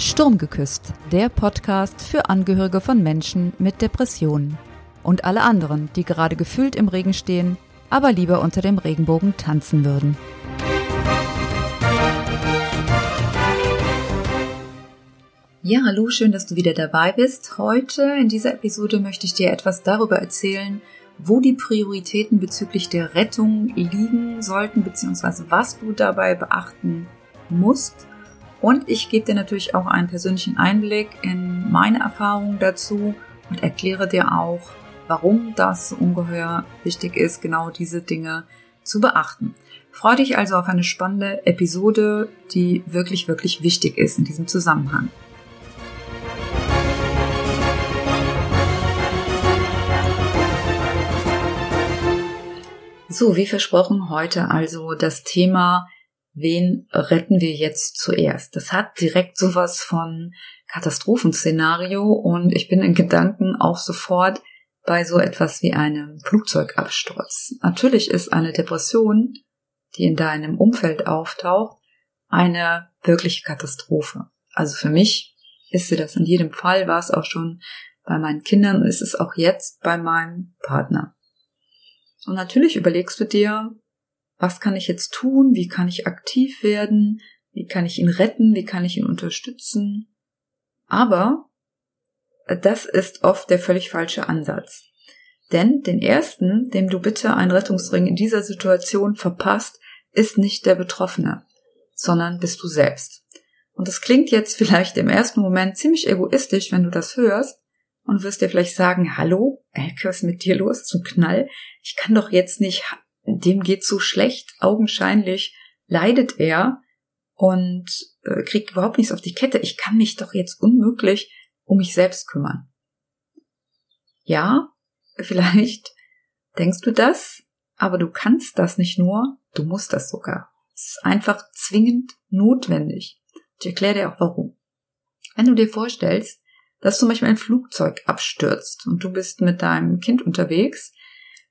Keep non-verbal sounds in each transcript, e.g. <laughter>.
Sturmgeküsst, der Podcast für Angehörige von Menschen mit Depressionen und alle anderen, die gerade gefühlt im Regen stehen, aber lieber unter dem Regenbogen tanzen würden. Ja, hallo, schön, dass du wieder dabei bist. Heute in dieser Episode möchte ich dir etwas darüber erzählen, wo die Prioritäten bezüglich der Rettung liegen sollten, beziehungsweise was du dabei beachten musst. Und ich gebe dir natürlich auch einen persönlichen Einblick in meine Erfahrungen dazu und erkläre dir auch, warum das ungeheuer wichtig ist, genau diese Dinge zu beachten. Freue dich also auf eine spannende Episode, die wirklich, wirklich wichtig ist in diesem Zusammenhang. So, wie versprochen, heute also das Thema, wen retten wir jetzt zuerst? Das hat direkt sowas von Katastrophenszenario und ich bin in Gedanken auch sofort bei so etwas wie einem Flugzeugabsturz. Natürlich ist eine Depression, die in deinem Umfeld auftaucht, eine wirkliche Katastrophe. Also für mich ist sie das in jedem Fall, war es auch schon bei meinen Kindern und ist es auch jetzt bei meinem Partner. Und natürlich überlegst du dir, was kann ich jetzt tun? Wie kann ich aktiv werden? Wie kann ich ihn retten? Wie kann ich ihn unterstützen? Aber das ist oft der völlig falsche Ansatz. Denn den ersten, dem du bitte einen Rettungsring in dieser Situation verpasst, ist nicht der Betroffene, sondern bist du selbst. Und das klingt jetzt vielleicht im ersten Moment ziemlich egoistisch, wenn du das hörst, und wirst dir vielleicht sagen, hallo, Elke, was ist mit dir los? Zum Knall? Ich kann doch jetzt nicht, dem geht so schlecht, augenscheinlich leidet er und äh, kriegt überhaupt nichts auf die Kette. Ich kann mich doch jetzt unmöglich um mich selbst kümmern. Ja, vielleicht denkst du das, aber du kannst das nicht nur, du musst das sogar. Es ist einfach zwingend notwendig. Ich erkläre dir auch warum. Wenn du dir vorstellst, dass zum Beispiel ein Flugzeug abstürzt und du bist mit deinem Kind unterwegs,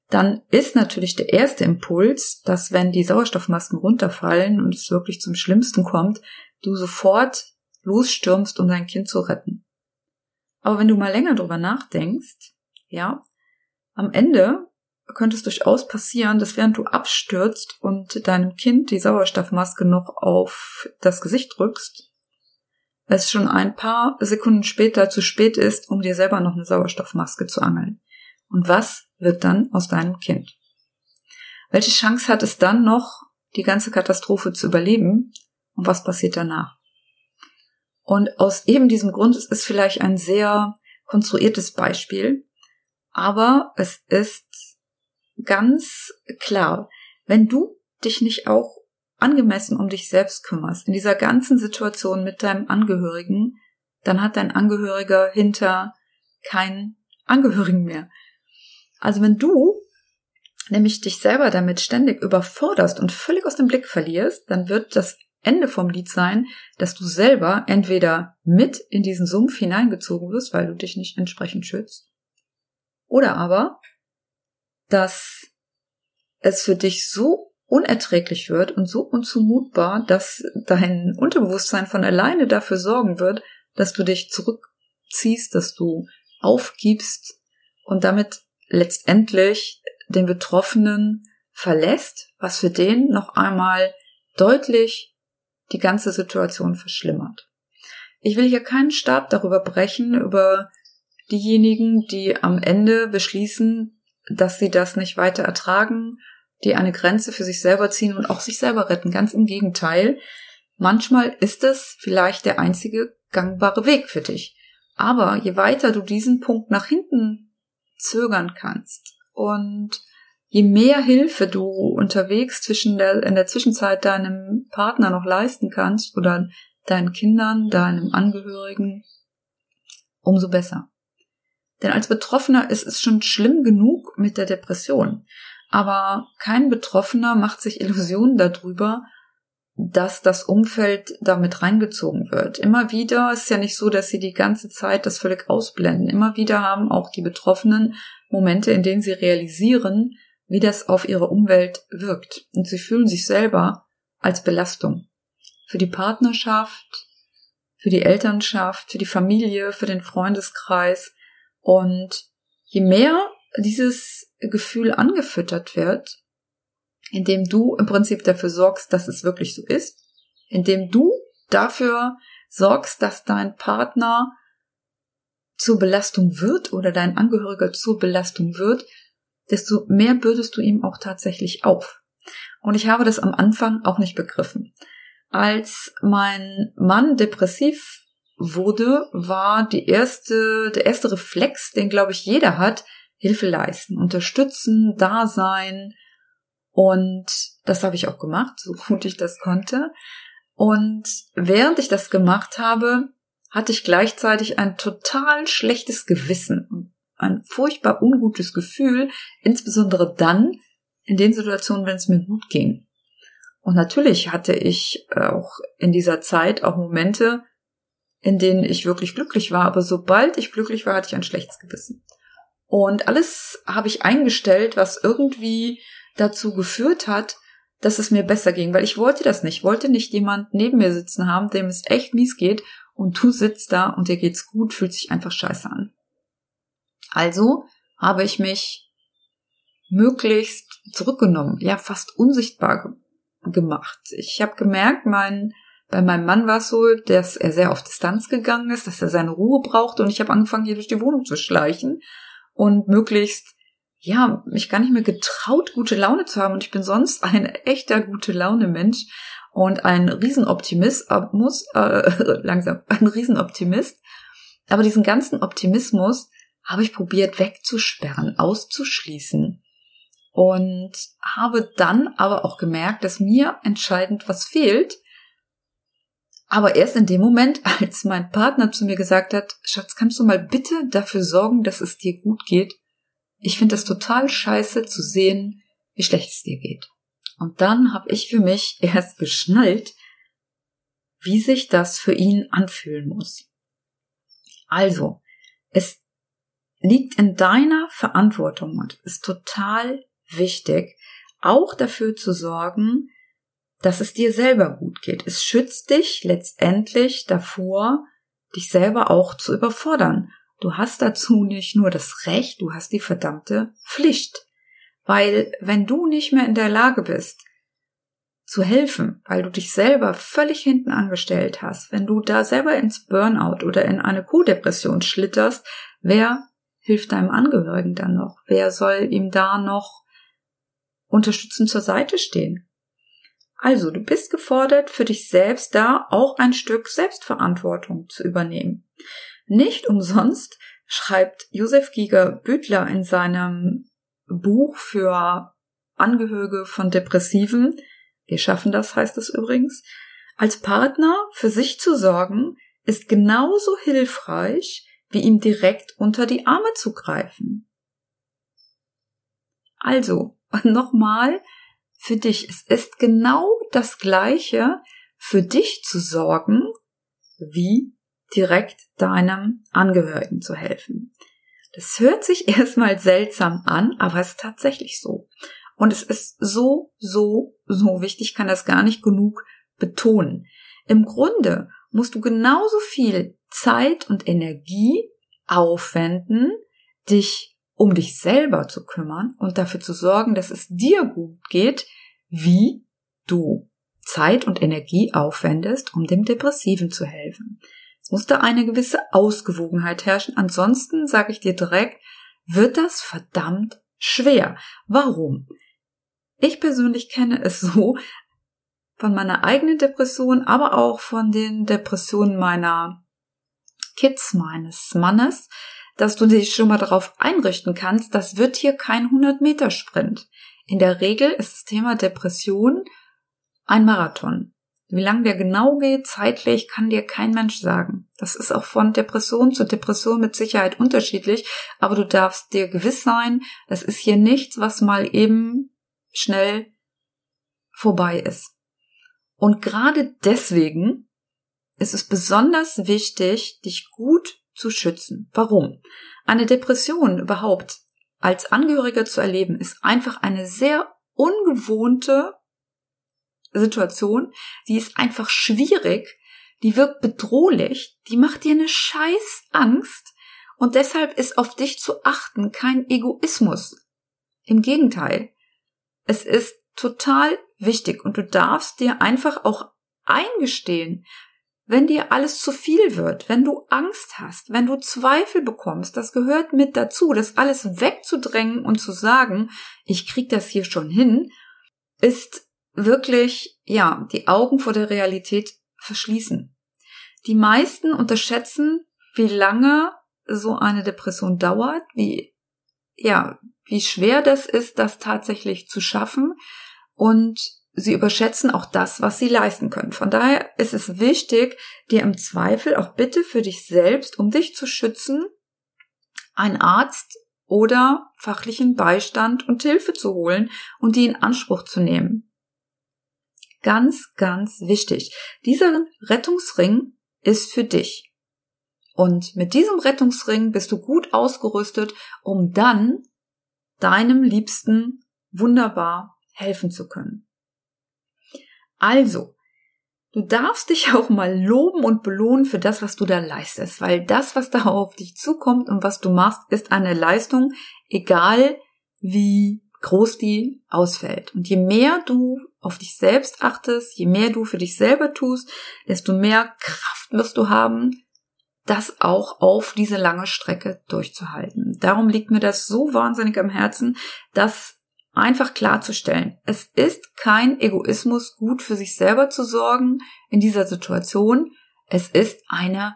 dann ist natürlich der erste Impuls, dass wenn die Sauerstoffmasken runterfallen und es wirklich zum Schlimmsten kommt, du sofort losstürmst, um dein Kind zu retten. Aber wenn du mal länger drüber nachdenkst, ja, am Ende könnte es durchaus passieren, dass während du abstürzt und deinem Kind die Sauerstoffmaske noch auf das Gesicht drückst, es schon ein paar Sekunden später zu spät ist, um dir selber noch eine Sauerstoffmaske zu angeln. Und was wird dann aus deinem Kind? Welche Chance hat es dann noch, die ganze Katastrophe zu überleben? Und was passiert danach? Und aus eben diesem Grund ist es vielleicht ein sehr konstruiertes Beispiel, aber es ist ganz klar, wenn du dich nicht auch angemessen um dich selbst kümmerst, in dieser ganzen Situation mit deinem Angehörigen, dann hat dein Angehöriger hinter keinen Angehörigen mehr. Also wenn du nämlich dich selber damit ständig überforderst und völlig aus dem Blick verlierst, dann wird das Ende vom Lied sein, dass du selber entweder mit in diesen Sumpf hineingezogen wirst, weil du dich nicht entsprechend schützt, oder aber, dass es für dich so unerträglich wird und so unzumutbar, dass dein Unterbewusstsein von alleine dafür sorgen wird, dass du dich zurückziehst, dass du aufgibst und damit letztendlich den Betroffenen verlässt, was für den noch einmal deutlich die ganze Situation verschlimmert. Ich will hier keinen Stab darüber brechen, über diejenigen, die am Ende beschließen, dass sie das nicht weiter ertragen die eine Grenze für sich selber ziehen und auch sich selber retten. Ganz im Gegenteil. Manchmal ist es vielleicht der einzige gangbare Weg für dich. Aber je weiter du diesen Punkt nach hinten zögern kannst und je mehr Hilfe du unterwegs zwischen der, in der Zwischenzeit deinem Partner noch leisten kannst oder deinen Kindern, deinem Angehörigen, umso besser. Denn als Betroffener ist es schon schlimm genug mit der Depression. Aber kein Betroffener macht sich Illusionen darüber, dass das Umfeld damit reingezogen wird. Immer wieder ist ja nicht so, dass sie die ganze Zeit das völlig ausblenden. Immer wieder haben auch die Betroffenen Momente, in denen sie realisieren, wie das auf ihre Umwelt wirkt. Und sie fühlen sich selber als Belastung. Für die Partnerschaft, für die Elternschaft, für die Familie, für den Freundeskreis. Und je mehr dieses Gefühl angefüttert wird, indem du im Prinzip dafür sorgst, dass es wirklich so ist, indem du dafür sorgst, dass dein Partner zur Belastung wird oder dein Angehöriger zur Belastung wird, desto mehr bürdest du ihm auch tatsächlich auf. Und ich habe das am Anfang auch nicht begriffen. Als mein Mann depressiv wurde, war die erste, der erste Reflex, den glaube ich jeder hat, Hilfe leisten, unterstützen, da sein. Und das habe ich auch gemacht, so gut ich das konnte. Und während ich das gemacht habe, hatte ich gleichzeitig ein total schlechtes Gewissen ein furchtbar ungutes Gefühl, insbesondere dann in den Situationen, wenn es mir gut ging. Und natürlich hatte ich auch in dieser Zeit auch Momente, in denen ich wirklich glücklich war, aber sobald ich glücklich war, hatte ich ein schlechtes Gewissen. Und alles habe ich eingestellt, was irgendwie dazu geführt hat, dass es mir besser ging, weil ich wollte das nicht. Ich wollte nicht jemand neben mir sitzen haben, dem es echt mies geht und du sitzt da und dir geht's gut, fühlt sich einfach scheiße an. Also habe ich mich möglichst zurückgenommen, ja fast unsichtbar ge gemacht. Ich habe gemerkt, mein bei meinem Mann war es so, dass er sehr auf Distanz gegangen ist, dass er seine Ruhe brauchte und ich habe angefangen, hier durch die Wohnung zu schleichen und möglichst ja, mich gar nicht mehr getraut, gute Laune zu haben. Und ich bin sonst <laughs> ein echter gute Laune Mensch und ein Riesenoptimist, äh, muss, äh, <laughs> langsam, ein Riesenoptimist. Aber diesen ganzen Optimismus habe ich probiert wegzusperren, auszuschließen. Und habe dann aber auch gemerkt, dass mir entscheidend was fehlt. Aber erst in dem Moment, <laughs> als mein Partner zu mir gesagt hat, Schatz, kannst du mal bitte dafür sorgen, dass es dir gut geht? Ich finde es total scheiße zu sehen, wie schlecht es dir geht. Und dann habe ich für mich <laughs> erst geschnallt, wie sich das für ihn anfühlen muss. Also, es liegt in deiner Verantwortung und ist total wichtig, auch dafür zu sorgen, dass es dir selber gut geht. Es schützt dich letztendlich davor, dich selber auch zu überfordern. Du hast dazu nicht nur das Recht, du hast die verdammte Pflicht. Weil wenn du nicht mehr in der Lage bist, zu helfen, weil du dich selber völlig hinten angestellt hast, wenn du da selber ins Burnout oder in eine Co-Depression schlitterst, wer hilft deinem Angehörigen dann noch? Wer soll ihm da noch unterstützend zur Seite stehen? Also, du bist gefordert, für dich selbst da auch ein Stück Selbstverantwortung zu übernehmen. Nicht umsonst schreibt Josef Giger Büttler in seinem Buch für Angehörige von Depressiven, wir schaffen das heißt es übrigens, als Partner für sich zu sorgen, ist genauso hilfreich, wie ihm direkt unter die Arme zu greifen. Also, nochmal, für dich, es ist genau das Gleiche, für dich zu sorgen, wie direkt deinem Angehörigen zu helfen. Das hört sich <laughs> erstmal seltsam an, aber es ist tatsächlich so. Und es ist so, so, so wichtig, ich kann das gar nicht genug betonen. Im Grunde musst du genauso viel Zeit und Energie aufwenden, dich um dich selber zu kümmern und dafür zu sorgen, dass es dir gut geht, wie du Zeit und Energie aufwendest, um dem Depressiven zu helfen. Muss da eine gewisse Ausgewogenheit herrschen. Ansonsten, sage ich dir direkt, wird das verdammt schwer. Warum? Ich persönlich kenne es <laughs> so von meiner eigenen Depression, aber auch von den Depressionen meiner Kids, meines Mannes, dass du dich schon mal darauf einrichten kannst, das wird hier kein 100-Meter-Sprint. In der Regel ist das Thema Depression ein Marathon. Wie lang der genau geht, zeitlich, kann dir kein Mensch sagen. Das ist auch von Depression zu Depression mit Sicherheit unterschiedlich, aber du darfst dir gewiss sein, das ist hier nichts, was mal eben schnell vorbei ist. Und gerade deswegen ist es besonders wichtig, dich gut zu schützen. Warum? Eine Depression überhaupt als Angehöriger zu erleben, ist einfach eine sehr ungewohnte Situation, die ist einfach schwierig die wirkt bedrohlich, die macht dir eine scheiß Angst und deshalb ist auf dich zu achten kein Egoismus. Im Gegenteil. Es ist total wichtig und du darfst dir einfach auch eingestehen, wenn dir alles zu viel wird, wenn du Angst hast, wenn du Zweifel bekommst, das gehört mit dazu, das alles wegzudrängen und zu sagen, ich krieg das hier schon hin, ist wirklich, ja, die Augen vor der Realität verschließen. Die meisten unterschätzen, wie lange so eine Depression dauert, wie, ja, wie schwer das ist, das tatsächlich zu schaffen und sie überschätzen auch das, was sie leisten können. Von daher ist es wichtig, dir im Zweifel auch bitte für dich selbst, um dich zu schützen, einen Arzt oder fachlichen Beistand und Hilfe zu holen und die in Anspruch zu nehmen. Ganz, ganz wichtig. Dieser Rettungsring ist für dich. Und mit diesem Rettungsring bist du gut ausgerüstet, um dann deinem Liebsten wunderbar helfen zu können. Also, du darfst dich <laughs> auch mal loben und belohnen für das, was du da leistest, weil das, was da auf dich zukommt und was du machst, ist eine Leistung, egal wie groß die ausfällt. Und je mehr du auf dich selbst achtest, je mehr du für dich selber tust, desto mehr Kraft wirst du haben, das auch auf diese lange Strecke durchzuhalten. Darum liegt mir das so wahnsinnig am Herzen, dass einfach klarzustellen, es ist kein Egoismus, gut für sich selber zu sorgen in dieser Situation. Es ist eine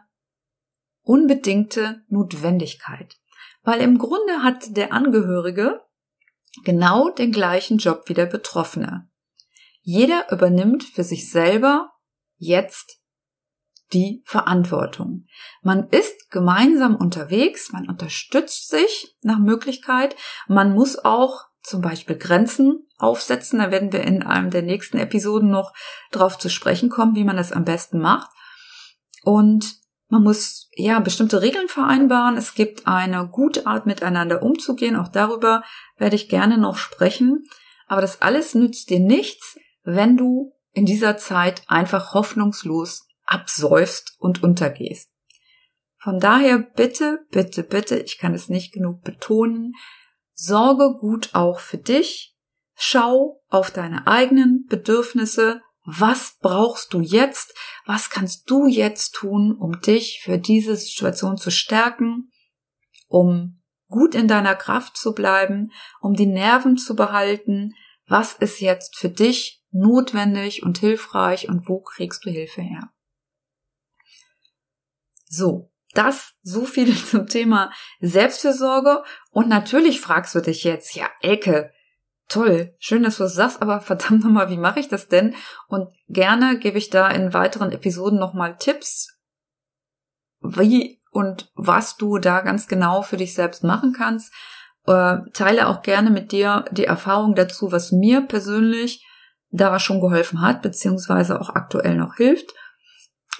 unbedingte Notwendigkeit. Weil im Grunde hat der Angehörige genau den gleichen Job wie der Betroffene. Jeder übernimmt für sich selber jetzt die Verantwortung. Man ist gemeinsam unterwegs, man unterstützt sich nach Möglichkeit, man muss auch zum Beispiel Grenzen aufsetzen. Da werden wir in einem der nächsten Episoden noch drauf zu sprechen kommen, wie man das am besten macht. Und man muss ja bestimmte Regeln vereinbaren. Es gibt eine gute Art, miteinander umzugehen. Auch darüber werde ich gerne noch sprechen. Aber das alles nützt dir nichts, wenn du in dieser Zeit einfach hoffnungslos absäufst und untergehst. Von daher bitte, bitte, bitte, ich kann es nicht genug betonen, Sorge gut auch für dich. Schau auf deine eigenen Bedürfnisse. Was brauchst du jetzt? Was kannst du jetzt tun, um dich für diese Situation zu stärken, um gut in deiner Kraft zu bleiben, um die Nerven zu behalten? Was ist jetzt für dich notwendig und hilfreich und wo kriegst du Hilfe her? So, das so viel <laughs> zum Thema Selbstfürsorge. Und natürlich fragst du dich jetzt, ja, Elke, toll, schön, dass du das sagst, aber verdammt nochmal, wie mache ich das denn? Und gerne gebe ich da in weiteren Episoden nochmal Tipps, wie und was du da ganz genau für dich selbst machen kannst. Äh, teile auch gerne mit dir die Erfahrung dazu, was mir persönlich da schon geholfen hat, beziehungsweise auch aktuell noch hilft.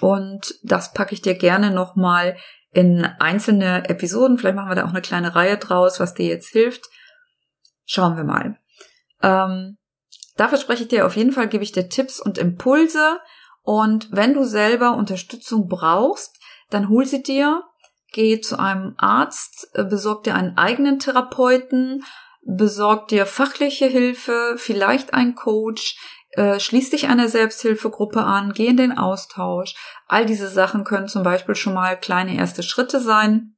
Und das packe ich dir gerne nochmal in einzelne Episoden. Vielleicht machen wir da auch eine kleine Reihe draus, was dir jetzt hilft. Schauen wir mal. Ähm, dafür spreche ich dir auf jeden Fall, gebe ich dir Tipps und Impulse. Und wenn du selber Unterstützung brauchst, dann hol sie dir, geh zu einem Arzt, äh, besorg dir einen eigenen Therapeuten, besorg dir fachliche Hilfe, vielleicht einen Coach, äh, schließ dich einer Selbsthilfegruppe an, geh in den Austausch. All diese Sachen können zum Beispiel schon mal kleine erste Schritte sein.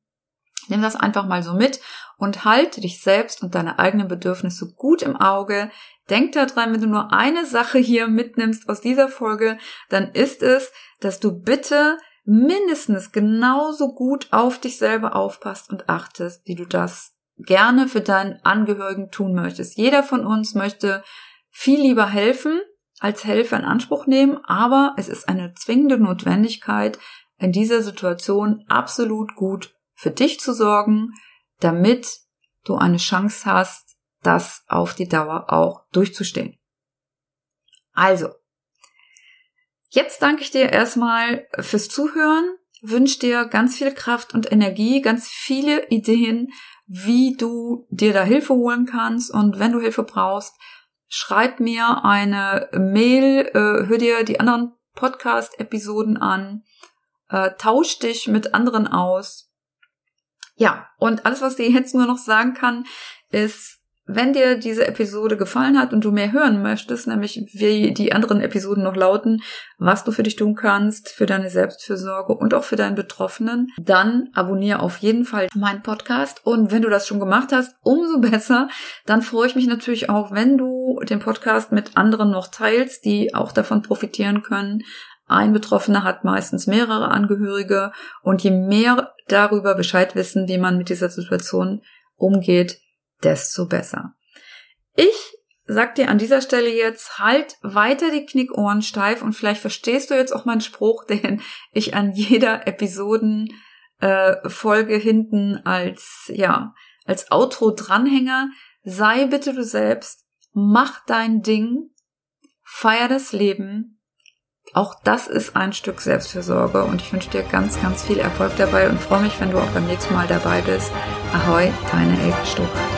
Nimm das einfach mal so mit und halte dich selbst und deine eigenen Bedürfnisse gut im Auge. Denk daran, wenn du nur eine Sache hier mitnimmst aus dieser Folge, dann ist es, dass du bitte mindestens genauso gut auf dich selber aufpasst und achtest, wie du das gerne für deinen Angehörigen tun möchtest. Jeder von uns möchte viel lieber helfen als Helfer in Anspruch nehmen, aber es ist eine zwingende Notwendigkeit, in dieser Situation absolut gut für dich zu sorgen, damit du eine Chance hast, das auf die Dauer auch durchzustehen. Also, jetzt danke ich dir erstmal fürs Zuhören, wünsche dir ganz viel Kraft und Energie, ganz viele Ideen, wie du dir da Hilfe holen kannst und wenn du Hilfe brauchst, schreib mir eine Mail, äh, hör dir die anderen Podcast-Episoden an, äh, tausch dich mit anderen aus. Ja, und alles, was dir jetzt nur noch sagen kann, ist, wenn dir diese Episode gefallen hat und du mehr hören möchtest, nämlich wie die anderen Episoden noch lauten, was du für dich tun kannst, für deine Selbstfürsorge und auch für deinen Betroffenen, dann abonniere auf jeden Fall meinen Podcast. Und wenn du das schon gemacht hast, umso <laughs> besser. Dann freue ich mich natürlich auch, wenn du den Podcast mit anderen noch teilst, die auch davon profitieren können. Ein Betroffener hat meistens mehrere Angehörige und je mehr darüber Bescheid wissen, wie man mit dieser Situation umgeht, desto besser. Ich sag dir an dieser Stelle jetzt, halt weiter die Knickohren steif und vielleicht verstehst du jetzt auch meinen Spruch, <laughs> den ich an jeder Episoden äh, Folge hinten als, ja, als Outro dranhänger. Sei bitte du selbst, mach dein Ding, feier das Leben. Auch das ist ein Stück Selbstfürsorge und ich wünsche dir ganz, ganz viel Erfolg dabei und freue mich, wenn du auch beim nächsten Mal dabei bist. Ahoi, deine Elke Stuck.